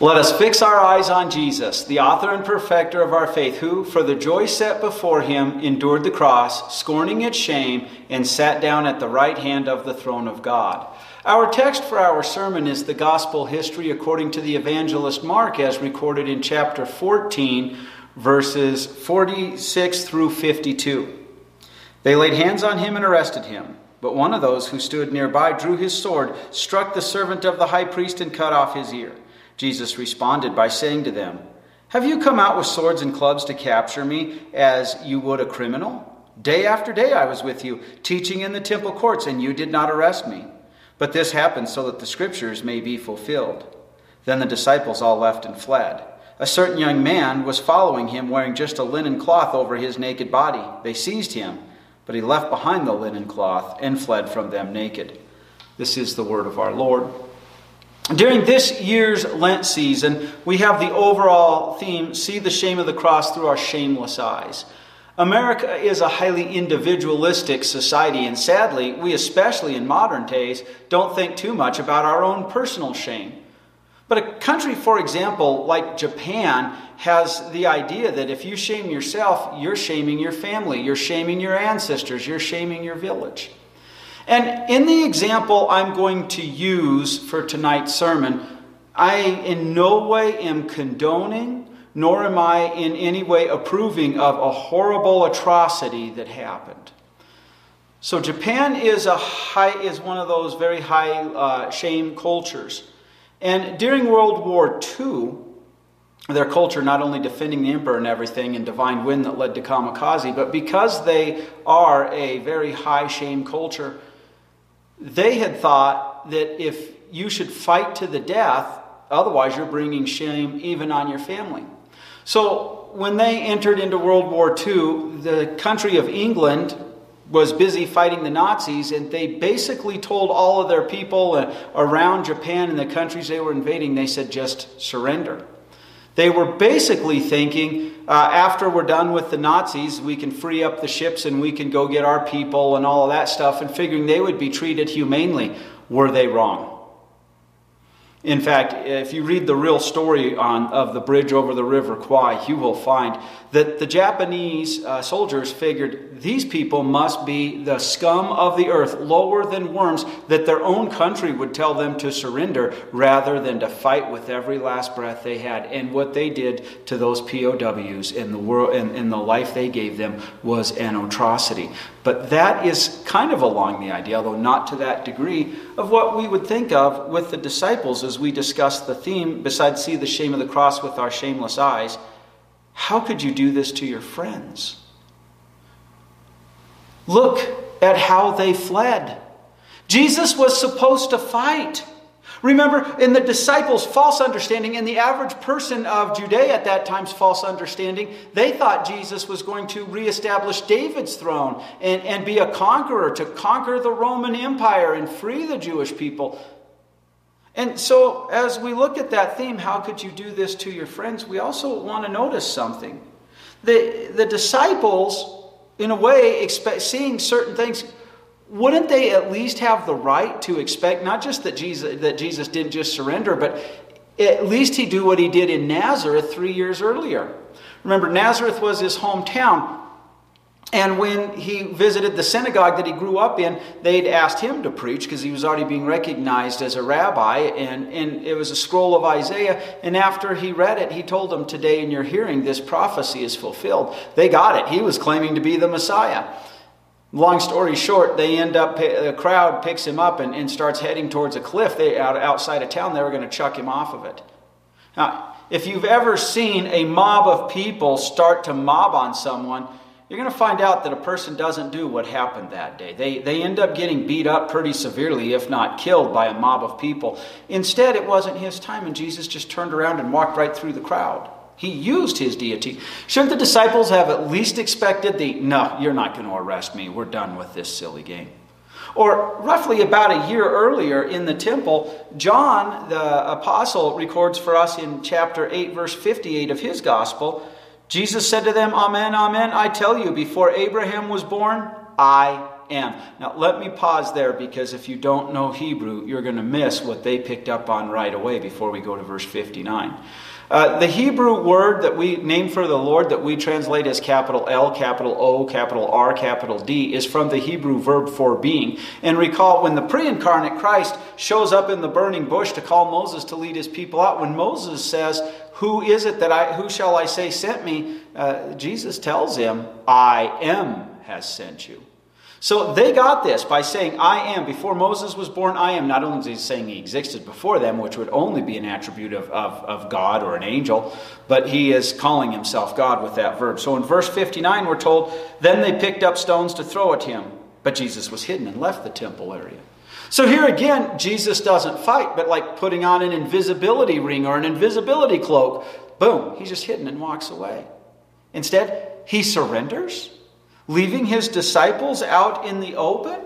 Let us fix our eyes on Jesus, the author and perfecter of our faith, who, for the joy set before him, endured the cross, scorning its shame, and sat down at the right hand of the throne of God. Our text for our sermon is the gospel history according to the evangelist Mark, as recorded in chapter 14, verses 46 through 52. They laid hands on him and arrested him. But one of those who stood nearby drew his sword, struck the servant of the high priest, and cut off his ear. Jesus responded by saying to them, Have you come out with swords and clubs to capture me as you would a criminal? Day after day I was with you, teaching in the temple courts, and you did not arrest me. But this happened so that the scriptures may be fulfilled. Then the disciples all left and fled. A certain young man was following him, wearing just a linen cloth over his naked body. They seized him, but he left behind the linen cloth and fled from them naked. This is the word of our Lord. During this year's Lent season, we have the overall theme See the Shame of the Cross Through Our Shameless Eyes. America is a highly individualistic society, and sadly, we, especially in modern days, don't think too much about our own personal shame. But a country, for example, like Japan, has the idea that if you shame yourself, you're shaming your family, you're shaming your ancestors, you're shaming your village. And in the example I'm going to use for tonight's sermon, I in no way am condoning, nor am I in any way approving of a horrible atrocity that happened. So Japan is a high is one of those very high uh, shame cultures, and during World War II, their culture not only defending the emperor and everything and divine wind that led to kamikaze, but because they are a very high shame culture, they had thought that if you should fight to the death, otherwise you're bringing shame even on your family. So when they entered into World War II, the country of England was busy fighting the Nazis, and they basically told all of their people uh, around Japan and the countries they were invading, they said, just surrender. They were basically thinking, uh, after we're done with the Nazis, we can free up the ships and we can go get our people and all of that stuff, and figuring they would be treated humanely. Were they wrong? In fact, if you read the real story on, of the bridge over the River Kwai, you will find that the Japanese uh, soldiers figured these people must be the scum of the earth, lower than worms, that their own country would tell them to surrender rather than to fight with every last breath they had. And what they did to those POWs in the world and in the life they gave them was an atrocity. But that is kind of along the idea, although not to that degree, of what we would think of with the disciples as we discuss the theme, besides see the shame of the cross with our shameless eyes. How could you do this to your friends? Look at how they fled. Jesus was supposed to fight. Remember, in the disciples' false understanding, in the average person of Judea at that time's false understanding, they thought Jesus was going to reestablish David's throne and, and be a conqueror, to conquer the Roman Empire and free the Jewish people. And so, as we look at that theme, how could you do this to your friends? We also want to notice something. The, the disciples, in a way, expect, seeing certain things, wouldn't they at least have the right to expect not just that Jesus, that Jesus didn't just surrender, but at least he do what he did in Nazareth three years earlier? Remember, Nazareth was his hometown. And when he visited the synagogue that he grew up in, they'd asked him to preach because he was already being recognized as a rabbi. And, and it was a scroll of Isaiah. And after he read it, he told them, Today in your hearing, this prophecy is fulfilled. They got it. He was claiming to be the Messiah. Long story short, they end up, the crowd picks him up and, and starts heading towards a cliff they, out, outside of town. They were going to chuck him off of it. Now, if you've ever seen a mob of people start to mob on someone, you're going to find out that a person doesn't do what happened that day. They, they end up getting beat up pretty severely, if not killed, by a mob of people. Instead, it wasn't his time, and Jesus just turned around and walked right through the crowd. He used his deity. Shouldn't the disciples have at least expected the, no, you're not going to arrest me. We're done with this silly game. Or roughly about a year earlier in the temple, John, the apostle, records for us in chapter 8, verse 58 of his gospel Jesus said to them, Amen, Amen, I tell you, before Abraham was born, I am. Now, let me pause there because if you don't know Hebrew, you're going to miss what they picked up on right away before we go to verse 59. Uh, the Hebrew word that we name for the Lord that we translate as capital L, capital O, capital R, capital D is from the Hebrew verb for being. And recall when the pre incarnate Christ shows up in the burning bush to call Moses to lead his people out, when Moses says, Who is it that I, who shall I say sent me? Uh, Jesus tells him, I am has sent you. So they got this by saying, I am. Before Moses was born, I am. Not only is he saying he existed before them, which would only be an attribute of, of, of, God or an angel, but he is calling himself God with that verb. So in verse 59, we're told, Then they picked up stones to throw at him. But Jesus was hidden and left the temple area. So here again, Jesus doesn't fight, but like putting on an invisibility ring or an invisibility cloak, boom, he's just hidden and walks away. Instead, he surrenders leaving his disciples out in the open?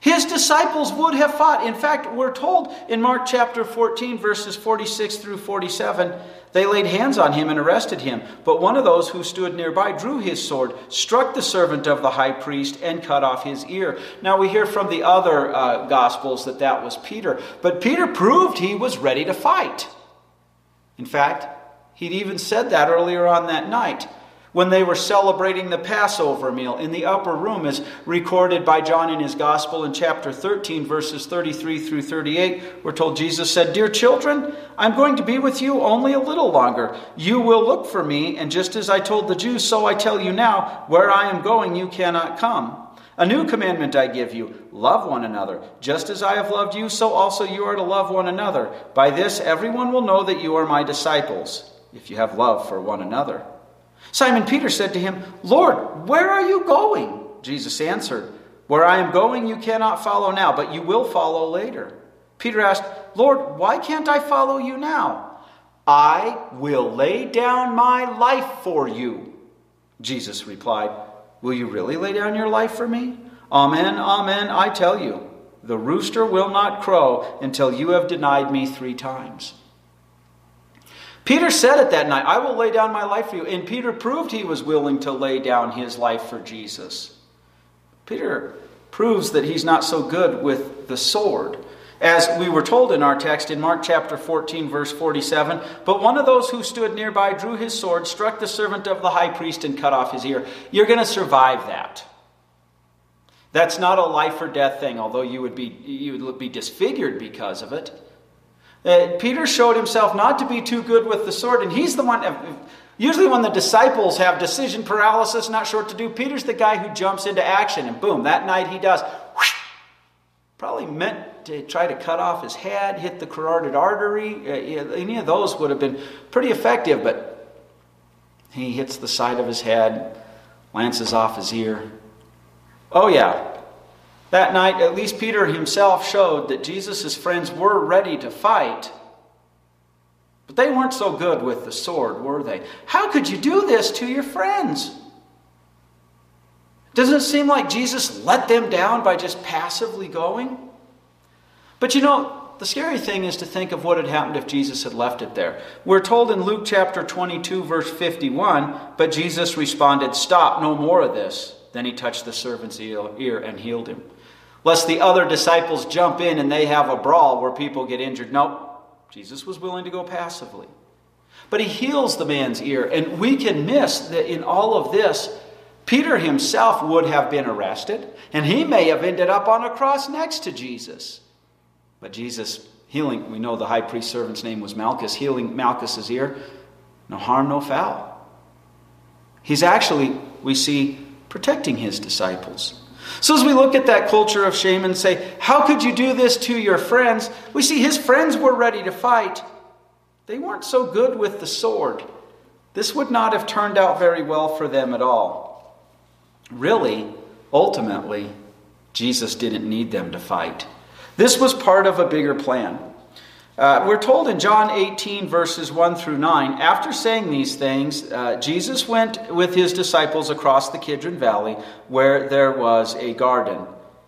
His disciples would have fought. In fact, we're told in Mark chapter 14, verses 46 through 47, they laid hands on him and arrested him. But one of those who stood nearby drew his sword, struck the servant of the high priest, and cut off his ear. Now we hear from the other uh, gospels that that was Peter. But Peter proved he was ready to fight. In fact, he'd even said that earlier on that night when they were celebrating the Passover meal in the upper room, as recorded by John in his Gospel in chapter 13, verses 33 through 38, we're told Jesus said, Dear children, I'm going to be with you only a little longer. You will look for me, and just as I told the Jews, so I tell you now, where I am going, you cannot come. A new commandment I give you love one another. Just as I have loved you, so also you are to love one another. By this, everyone will know that you are my disciples, if you have love for one another. Simon Peter said to him, Lord, where are you going? Jesus answered, Where I am going, you cannot follow now, but you will follow later. Peter asked, Lord, why can't I follow you now? I will lay down my life for you. Jesus replied, Will you really lay down your life for me? Amen, amen, I tell you, the rooster will not crow until you have denied me three times. Peter said it that night, I will lay down my life for you. And Peter proved he was willing to lay down his life for Jesus. Peter proves that he's not so good with the sword. As we were told in our text in Mark chapter 14, verse 47, but one of those who stood nearby drew his sword, struck the servant of the high priest, and cut off his ear. You're going to survive that. That's not a life or death thing, although you would be, you would be disfigured because of it. Uh, Peter showed himself not to be too good with the sword, and he's the one. Usually, when the disciples have decision paralysis, not sure what to do, Peter's the guy who jumps into action, and boom, that night he does. Whoosh, probably meant to try to cut off his head, hit the carotid artery. Uh, any of those would have been pretty effective, but he hits the side of his head, lances off his ear. Oh, yeah, that night, at least Peter himself showed that Jesus' friends were ready to fight. But they weren't so good with the sword, were they? How could you do this to your friends? Doesn't it seem like Jesus let them down by just passively going? But you know, the scary thing is to think of what had happened if Jesus had left it there. We're told in Luke chapter 22, verse 51, but Jesus responded, Stop, no more of this. Then he touched the servant's ear and healed him lest the other disciples jump in and they have a brawl where people get injured. No, Jesus was willing to go passively. But he heals the man's ear, and we can miss that in all of this, Peter himself would have been arrested, and he may have ended up on a cross next to Jesus. But Jesus healing, we know the high priest servant's name was Malchus, healing Malchus's ear, no harm, no foul. He's actually, we see, protecting his disciples. So, as we look at that culture of shame and say, How could you do this to your friends? We see his friends were ready to fight. They weren't so good with the sword. This would not have turned out very well for them at all. Really, ultimately, Jesus didn't need them to fight. This was part of a bigger plan. Uh, we're told in John 18, verses 1 through 9, after saying these things, uh, Jesus went with his disciples across the Kidron Valley where there was a garden.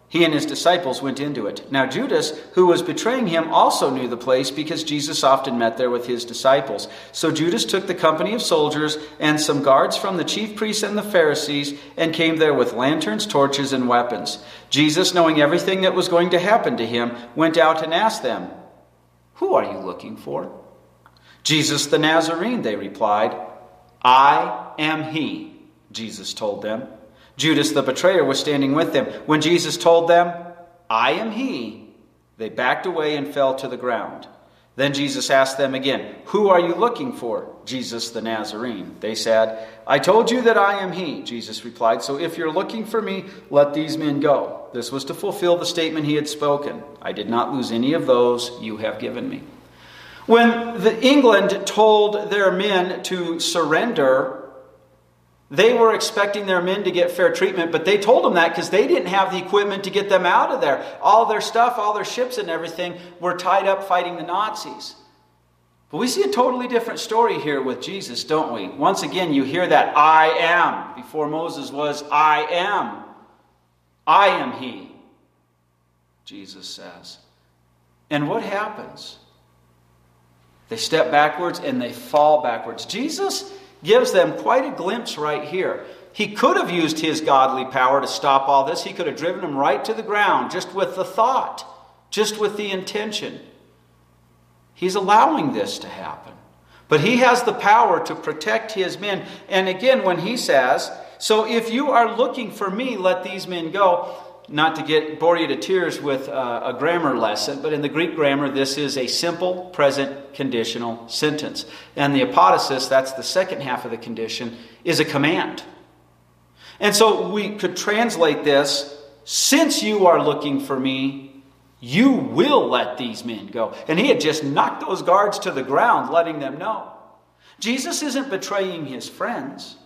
He and his disciples went into it. Now, Judas, who was betraying him, also knew the place because Jesus often met there with his disciples. So Judas took the company of soldiers and some guards from the chief priests and the Pharisees and came there with lanterns, torches, and weapons. Jesus, knowing everything that was going to happen to him, went out and asked them, Who are you looking for? Jesus the Nazarene, they replied. I am he, Jesus told them. Judas the betrayer was standing with them. When Jesus told them, I am he, they backed away and fell to the ground. Then Jesus asked them again, Who are you looking for? Jesus the Nazarene. They said, I told you that I am he. Jesus replied, So if you're looking for me, let these men go. This was to fulfill the statement he had spoken I did not lose any of those you have given me. When the England told their men to surrender, they were expecting their men to get fair treatment, but they told them that because they didn't have the equipment to get them out of there. All their stuff, all their ships and everything were tied up fighting the Nazis. But we see a totally different story here with Jesus, don't we? Once again, you hear that I am. Before Moses was, I am. I am He, Jesus says. And what happens? They step backwards and they fall backwards. Jesus gives them quite a glimpse right here. He could have used his godly power to stop all this. He could have driven them right to the ground just with the thought, just with the intention. He's allowing this to happen. But he has the power to protect his men. And again, when he says, So if you are looking for me, let these men go, not to get bore you to tears with a, a grammar lesson, but in the Greek grammar, this is a simple present conditional sentence. And the apodosis, that's the second half of the condition, is a command. And so we could translate this since you are looking for me, you will let these men go. And he had just knocked those guards to the ground, letting them know. Jesus isn't betraying his friends,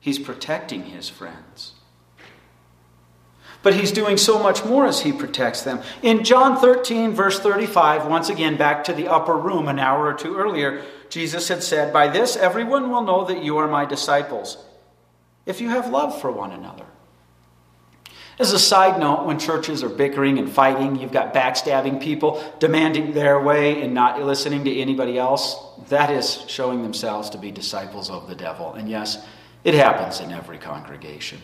he's protecting his friends. But he's doing so much more as he protects them. In John 13, verse 35, once again back to the upper room an hour or two earlier, Jesus had said, By this everyone will know that you are my disciples, if you have love for one another. As a side note, when churches are bickering and fighting, you've got backstabbing people demanding their way and not listening to anybody else. That is showing themselves to be disciples of the devil. And yes, it happens in every congregation.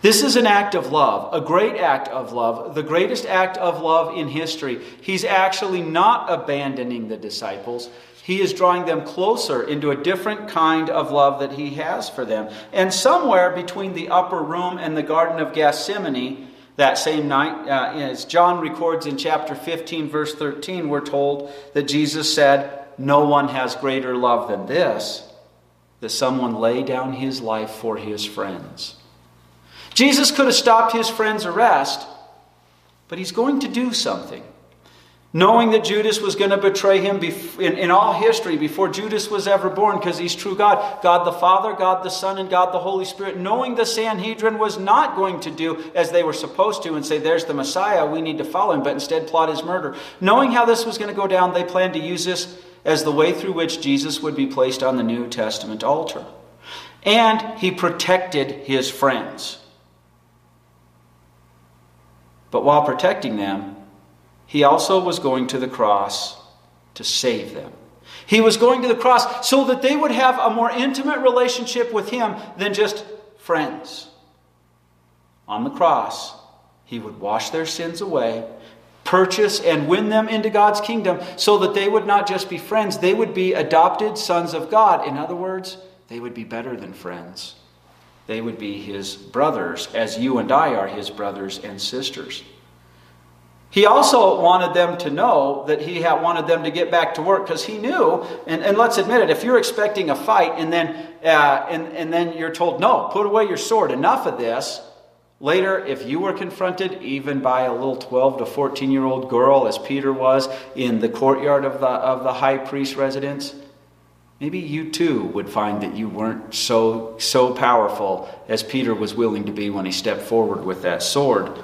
This is an act of love, a great act of love, the greatest act of love in history. He's actually not abandoning the disciples. He is drawing them closer into a different kind of love that he has for them. And somewhere between the upper room and the Garden of Gethsemane, that same night, uh, as John records in chapter 15, verse 13, we're told that Jesus said, No one has greater love than this, that someone lay down his life for his friends. Jesus could have stopped his friend's arrest, but he's going to do something. Knowing that Judas was going to betray him in, all history before Judas was ever born, because he's true God God the Father, God the Son, and God the Holy Spirit. Knowing the Sanhedrin was not going to do as they were supposed to and say, There's the Messiah, we need to follow him, but instead plot his murder. Knowing how this was going to go down, they planned to use this as the way through which Jesus would be placed on the New Testament altar. And he protected his friends. But while protecting them, he also was going to the cross to save them. He was going to the cross so that they would have a more intimate relationship with him than just friends. On the cross, he would wash their sins away, purchase and win them into God's kingdom so that they would not just be friends, they would be adopted sons of God. In other words, they would be better than friends they would be his brothers, as you and I are his brothers and sisters. He also wanted them to know that he wanted them to get back to work because he knew, and, and let's admit it, if you're expecting a fight and then, uh, and, and then you're told, no, put away your sword, enough of this, later, if you were confronted even by a little 12 to 14 year old girl, as Peter was in the courtyard of the, of the high priest residence, Maybe you too would find that you weren't so, so powerful as Peter was willing to be when he stepped forward with that sword.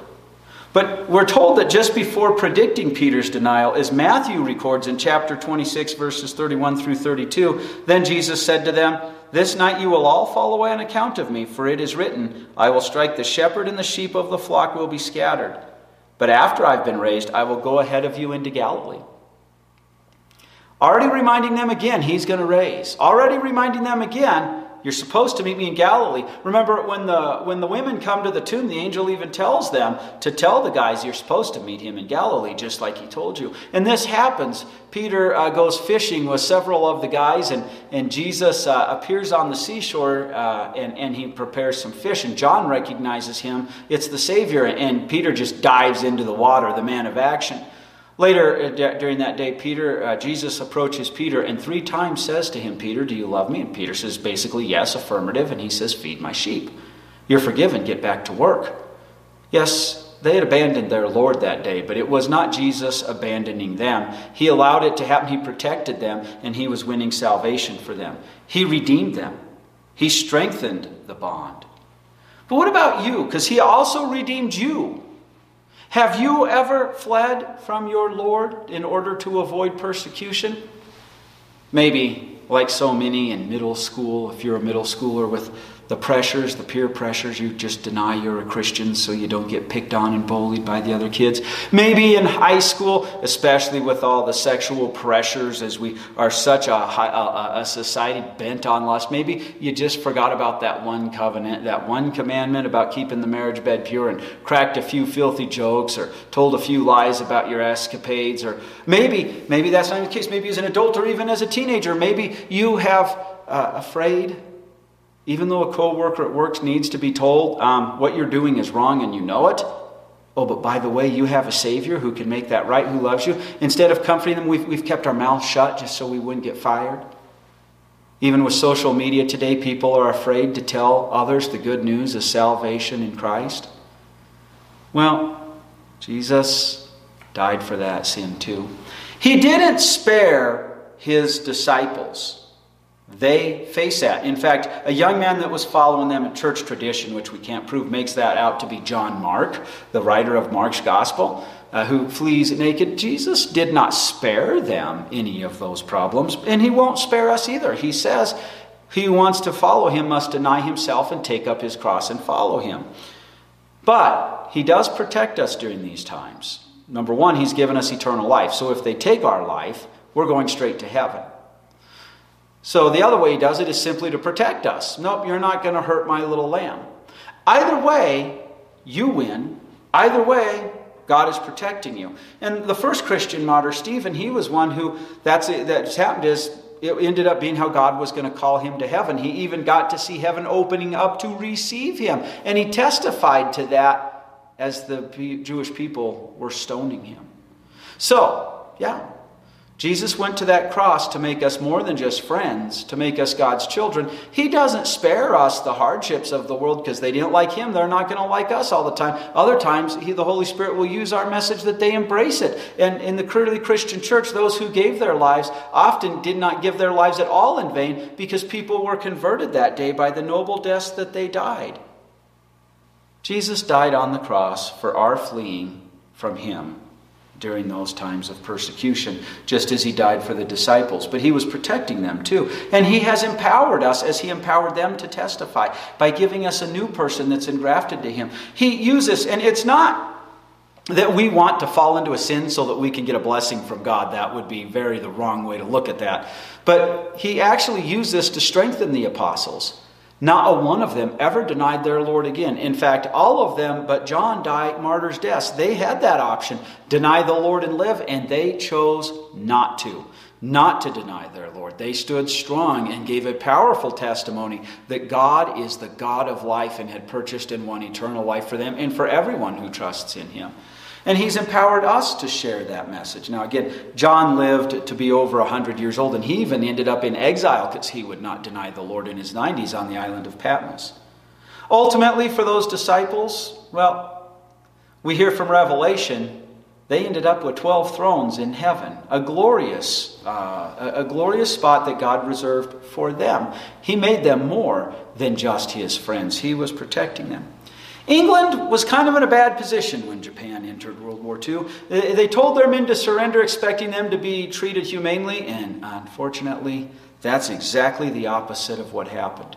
But we're told that just before predicting Peter's denial, as Matthew records in chapter 26, verses 31 through 32, then Jesus said to them, This night you will all fall away on account of me, for it is written, I will strike the shepherd, and the sheep of the flock will be scattered. But after I've been raised, I will go ahead of you into Galilee. Already reminding them again, he's going to raise. Already reminding them again, you're supposed to meet me in Galilee. Remember when the when the women come to the tomb, the angel even tells them to tell the guys you're supposed to meet him in Galilee, just like he told you. And this happens. Peter uh, goes fishing with several of the guys, and and Jesus uh, appears on the seashore, uh, and and he prepares some fish. And John recognizes him. It's the Savior, and Peter just dives into the water, the man of action. Later uh, during that day, Peter, uh, Jesus approaches Peter and three times says to him, Peter, do you love me? And Peter says basically, yes, affirmative. And he says, feed my sheep. You're forgiven. Get back to work. Yes, they had abandoned their Lord that day, but it was not Jesus abandoning them. He allowed it to happen. He protected them, and he was winning salvation for them. He redeemed them. He strengthened the bond. But what about you? Because he also redeemed you. Have you ever fled from your Lord in order to avoid persecution? Maybe, like so many in middle school, if you're a middle schooler with the pressures, the peer pressures, you just deny you're a Christian so you don't get picked on and bullied by the other kids. Maybe in high school, especially with all the sexual pressures as we are such a, a, a society bent on lust, maybe you just forgot about that one covenant, that one commandment about keeping the marriage bed pure and cracked a few filthy jokes or told a few lies about your escapades. Or maybe, maybe that's not the case. Maybe as an adult or even as a teenager, maybe you have uh, afraid even though a co-worker at work needs to be told um, what you're doing is wrong and you know it. Oh, but by the way, you have a Savior who can make that right, who loves you. Instead of comforting them, we've, we've kept our mouths shut just so we wouldn't get fired. Even with social media today, people are afraid to tell others the good news of salvation in Christ. Well, Jesus died for that sin too. He didn't spare his disciples. They face that. In fact, a young man that was following them in church tradition, which we can't prove, makes that out to be John Mark, the writer of Mark's gospel, uh, who flees naked. Jesus did not spare them any of those problems, and he won't spare us either. He says, He who wants to follow him must deny himself and take up his cross and follow him. But he does protect us during these times. Number one, he's given us eternal life. So if they take our life, we're going straight to heaven. So the other way he does it is simply to protect us. Nope, you're not going to hurt my little lamb. Either way, you win. Either way, God is protecting you. And the first Christian martyr, Stephen, he was one who that's that's happened is it ended up being how God was going to call him to heaven. He even got to see heaven opening up to receive him, and he testified to that as the Jewish people were stoning him. So, yeah, Jesus went to that cross to make us more than just friends, to make us God's children. He doesn't spare us the hardships of the world because they didn't like Him. They're not going to like us all the time. Other times, he, the Holy Spirit will use our message that they embrace it. And in the early Christian church, those who gave their lives often did not give their lives at all in vain because people were converted that day by the noble deaths that they died. Jesus died on the cross for our fleeing from Him during those times of persecution, just as he died for the disciples. But he was protecting them too. And he has empowered us as he empowered them to testify by giving us a new person that's engrafted to him. He uses, and it's not that we want to fall into a sin so that we can get a blessing from God. That would be very the wrong way to look at that. But he actually used this to strengthen the apostles. Not a one of them ever denied their Lord again. In fact, all of them but John died martyr's deaths. They had that option deny the Lord and live, and they chose not to. Not to deny their Lord. They stood strong and gave a powerful testimony that God is the God of life and had purchased and won eternal life for them and for everyone who trusts in Him. And he's empowered us to share that message. Now, again, John lived to be over 100 years old, and he even ended up in exile because he would not deny the Lord in his 90s on the island of Patmos. Ultimately, for those disciples, well, we hear from Revelation, they ended up with 12 thrones in heaven, a glorious, uh, a glorious spot that God reserved for them. He made them more than just his friends, He was protecting them. England was kind of in a bad position when Japan entered World War II. They told their men to surrender, expecting them to be treated humanely, and unfortunately, that's exactly the opposite of what happened.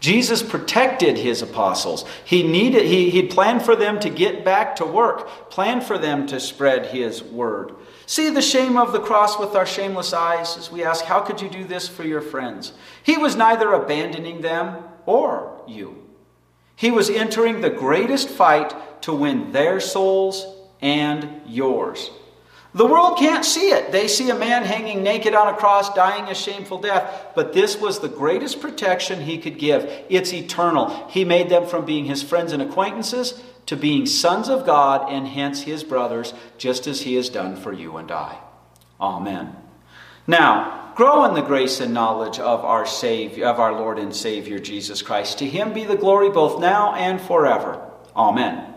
Jesus protected his apostles. He needed he he planned for them to get back to work, planned for them to spread his word. See the shame of the cross with our shameless eyes as we ask, how could you do this for your friends? He was neither abandoning them or you. He was entering the greatest fight to win their souls and yours. The world can't see it. They see a man hanging naked on a cross, dying a shameful death. But this was the greatest protection he could give. It's eternal. He made them from being his friends and acquaintances to being sons of God and hence his brothers, just as he has done for you and I. Amen. Now, grow in the grace and knowledge of our Savior, of our Lord and Savior Jesus Christ. To him be the glory both now and forever. Amen.